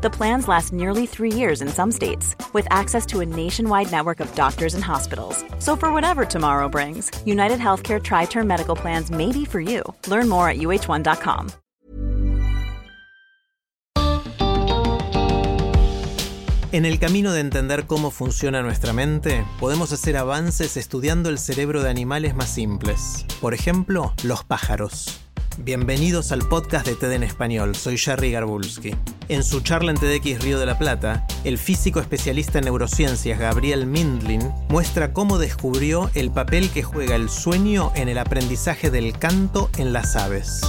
The plans last nearly three years in some states, with access to a nationwide network of doctors and hospitals. So, for whatever tomorrow brings, United Healthcare Tri Term Medical Plans may be for you. Learn more at uh1.com. En el camino de entender cómo funciona nuestra mente, podemos hacer avances estudiando el cerebro de animales más simples. Por ejemplo, los pájaros. Bienvenidos al podcast de TED en español, soy Jerry Garbulski. En su charla en TEDx Río de la Plata, el físico especialista en neurociencias Gabriel Mindlin muestra cómo descubrió el papel que juega el sueño en el aprendizaje del canto en las aves.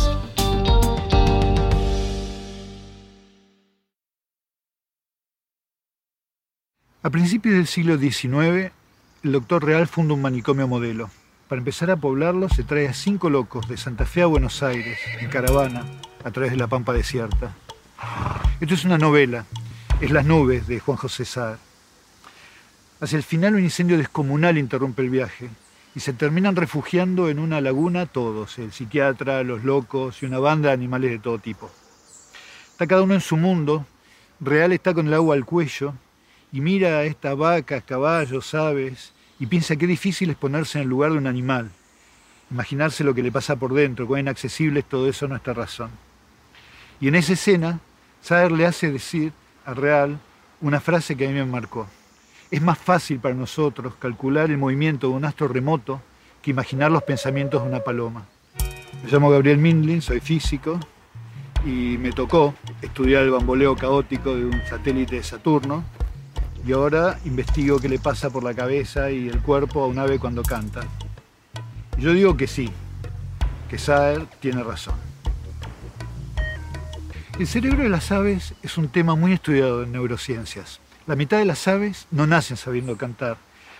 A principios del siglo XIX, el doctor Real funda un manicomio modelo. Para empezar a poblarlo, se trae a cinco locos de Santa Fe a Buenos Aires, en caravana, a través de la pampa desierta. Esto es una novela, es Las nubes, de Juan José Saer. Hacia el final, un incendio descomunal interrumpe el viaje y se terminan refugiando en una laguna todos, el psiquiatra, los locos y una banda de animales de todo tipo. Está cada uno en su mundo, Real está con el agua al cuello y mira a estas vacas, caballos, aves, y piensa qué difícil es ponerse en el lugar de un animal, imaginarse lo que le pasa por dentro, cuán inaccesible es todo eso a nuestra razón. Y en esa escena, Saer le hace decir a Real una frase que a mí me marcó. Es más fácil para nosotros calcular el movimiento de un astro remoto que imaginar los pensamientos de una paloma. Me llamo Gabriel Mindlin, soy físico y me tocó estudiar el bamboleo caótico de un satélite de Saturno y ahora investigo qué le pasa por la cabeza y el cuerpo a un ave cuando canta. Yo digo que sí, que Saer tiene razón. El cerebro de las aves es un tema muy estudiado en neurociencias. La mitad de las aves no nacen sabiendo cantar,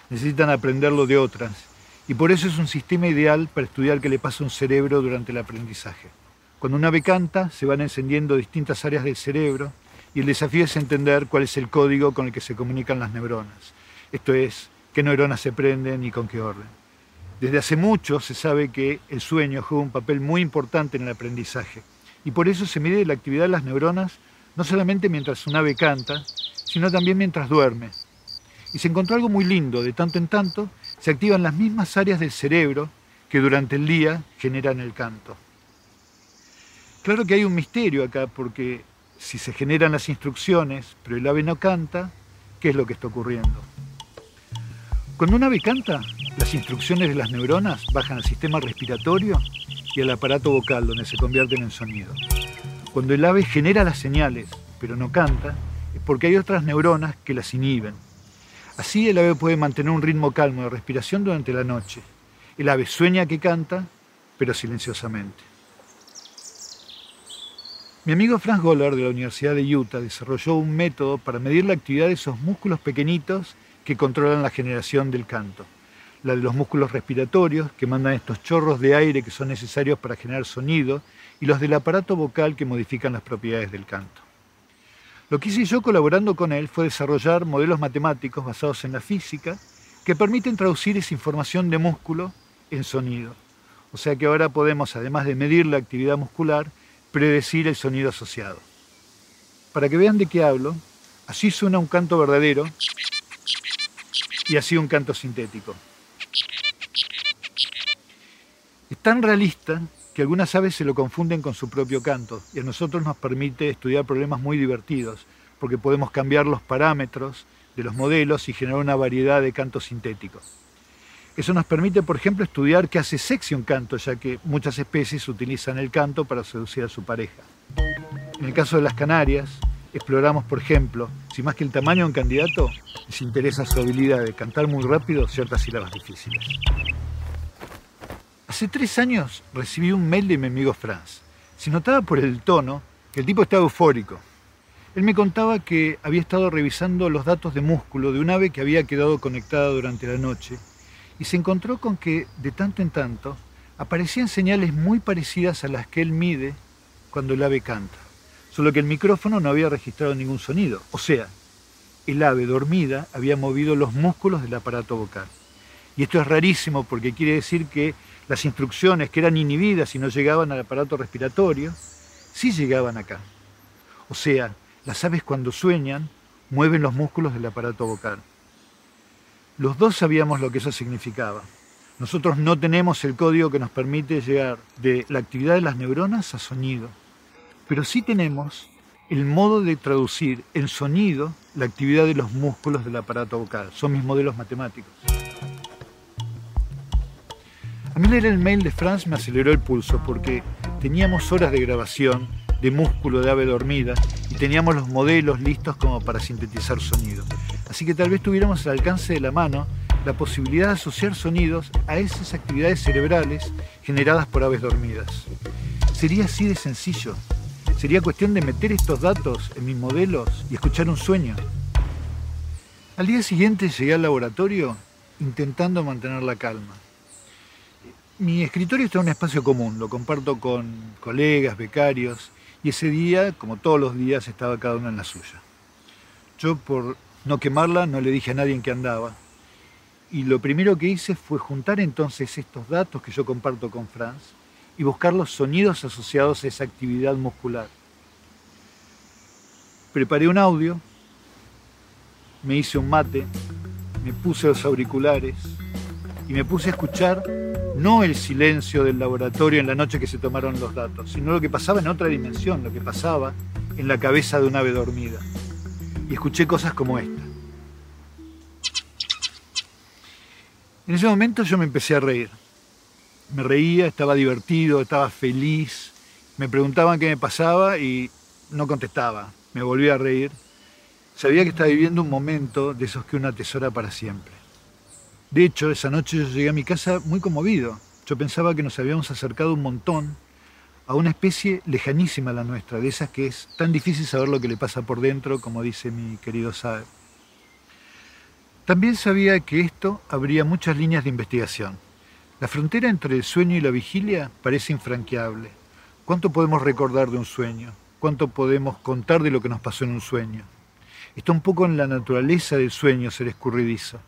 necesitan aprenderlo de otras, y por eso es un sistema ideal para estudiar qué le pasa a un cerebro durante el aprendizaje. Cuando un ave canta, se van encendiendo distintas áreas del cerebro y el desafío es entender cuál es el código con el que se comunican las neuronas. Esto es, qué neuronas se prenden y con qué orden. Desde hace mucho se sabe que el sueño juega un papel muy importante en el aprendizaje y por eso se mide la actividad de las neuronas no solamente mientras un ave canta, sino también mientras duerme. Y se encontró algo muy lindo, de tanto en tanto se activan las mismas áreas del cerebro que durante el día generan el canto. Claro que hay un misterio acá porque si se generan las instrucciones, pero el ave no canta, ¿qué es lo que está ocurriendo? Cuando un ave canta, las instrucciones de las neuronas bajan al sistema respiratorio y al aparato vocal, donde se convierten en sonido. Cuando el ave genera las señales, pero no canta, es porque hay otras neuronas que las inhiben. Así el ave puede mantener un ritmo calmo de respiración durante la noche. El ave sueña que canta, pero silenciosamente. Mi amigo Franz Goller de la Universidad de Utah desarrolló un método para medir la actividad de esos músculos pequeñitos que controlan la generación del canto. La de los músculos respiratorios, que mandan estos chorros de aire que son necesarios para generar sonido, y los del aparato vocal que modifican las propiedades del canto. Lo que hice yo colaborando con él fue desarrollar modelos matemáticos basados en la física que permiten traducir esa información de músculo en sonido. O sea que ahora podemos, además de medir la actividad muscular, predecir el sonido asociado. Para que vean de qué hablo, así suena un canto verdadero y así un canto sintético. Es tan realista que algunas aves se lo confunden con su propio canto y a nosotros nos permite estudiar problemas muy divertidos porque podemos cambiar los parámetros de los modelos y generar una variedad de cantos sintéticos. Eso nos permite, por ejemplo, estudiar qué hace sexy un canto, ya que muchas especies utilizan el canto para seducir a su pareja. En el caso de las Canarias, exploramos, por ejemplo, si más que el tamaño de un candidato, les interesa su habilidad de cantar muy rápido ciertas sílabas difíciles. Hace tres años recibí un mail de mi amigo Franz. Se notaba por el tono que el tipo estaba eufórico. Él me contaba que había estado revisando los datos de músculo de un ave que había quedado conectada durante la noche y se encontró con que de tanto en tanto aparecían señales muy parecidas a las que él mide cuando el ave canta, solo que el micrófono no había registrado ningún sonido. O sea, el ave dormida había movido los músculos del aparato vocal. Y esto es rarísimo porque quiere decir que las instrucciones que eran inhibidas y no llegaban al aparato respiratorio, sí llegaban acá. O sea, las aves cuando sueñan mueven los músculos del aparato vocal. Los dos sabíamos lo que eso significaba. Nosotros no tenemos el código que nos permite llegar de la actividad de las neuronas a sonido, pero sí tenemos el modo de traducir en sonido la actividad de los músculos del aparato vocal. Son mis modelos matemáticos. A mí el mail de Franz me aceleró el pulso porque teníamos horas de grabación de músculo de ave dormida y teníamos los modelos listos como para sintetizar sonido. Así que tal vez tuviéramos al alcance de la mano la posibilidad de asociar sonidos a esas actividades cerebrales generadas por aves dormidas. Sería así de sencillo. Sería cuestión de meter estos datos en mis modelos y escuchar un sueño. Al día siguiente llegué al laboratorio intentando mantener la calma. Mi escritorio está en un espacio común, lo comparto con colegas, becarios, y ese día, como todos los días, estaba cada uno en la suya. Yo, por no quemarla, no le dije a nadie en qué andaba. Y lo primero que hice fue juntar entonces estos datos que yo comparto con Franz y buscar los sonidos asociados a esa actividad muscular. Preparé un audio, me hice un mate, me puse los auriculares y me puse a escuchar no el silencio del laboratorio en la noche que se tomaron los datos, sino lo que pasaba en otra dimensión, lo que pasaba en la cabeza de un ave dormida. Y escuché cosas como esta. En ese momento yo me empecé a reír. Me reía, estaba divertido, estaba feliz. Me preguntaban qué me pasaba y no contestaba. Me volví a reír. Sabía que estaba viviendo un momento de esos que uno atesora para siempre. De hecho, esa noche yo llegué a mi casa muy conmovido. Yo pensaba que nos habíamos acercado un montón a una especie lejanísima a la nuestra, de esas que es tan difícil saber lo que le pasa por dentro, como dice mi querido Saeb. También sabía que esto abría muchas líneas de investigación. La frontera entre el sueño y la vigilia parece infranqueable. ¿Cuánto podemos recordar de un sueño? ¿Cuánto podemos contar de lo que nos pasó en un sueño? Está un poco en la naturaleza del sueño ser escurridizo.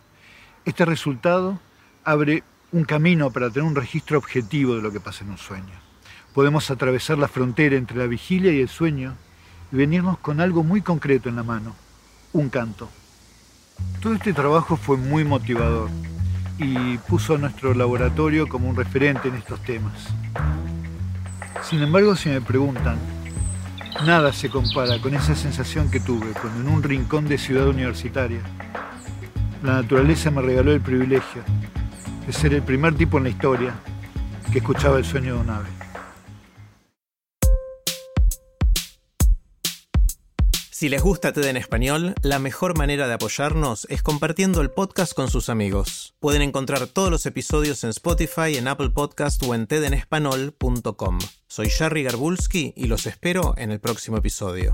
Este resultado abre un camino para tener un registro objetivo de lo que pasa en un sueño. Podemos atravesar la frontera entre la vigilia y el sueño y venirnos con algo muy concreto en la mano, un canto. Todo este trabajo fue muy motivador y puso a nuestro laboratorio como un referente en estos temas. Sin embargo, si me preguntan, nada se compara con esa sensación que tuve cuando en un rincón de ciudad universitaria la naturaleza me regaló el privilegio de ser el primer tipo en la historia que escuchaba el sueño de un ave. Si les gusta TED en español, la mejor manera de apoyarnos es compartiendo el podcast con sus amigos. Pueden encontrar todos los episodios en Spotify, en Apple Podcast o en tedenespanol.com. Soy Jerry Garbulski y los espero en el próximo episodio.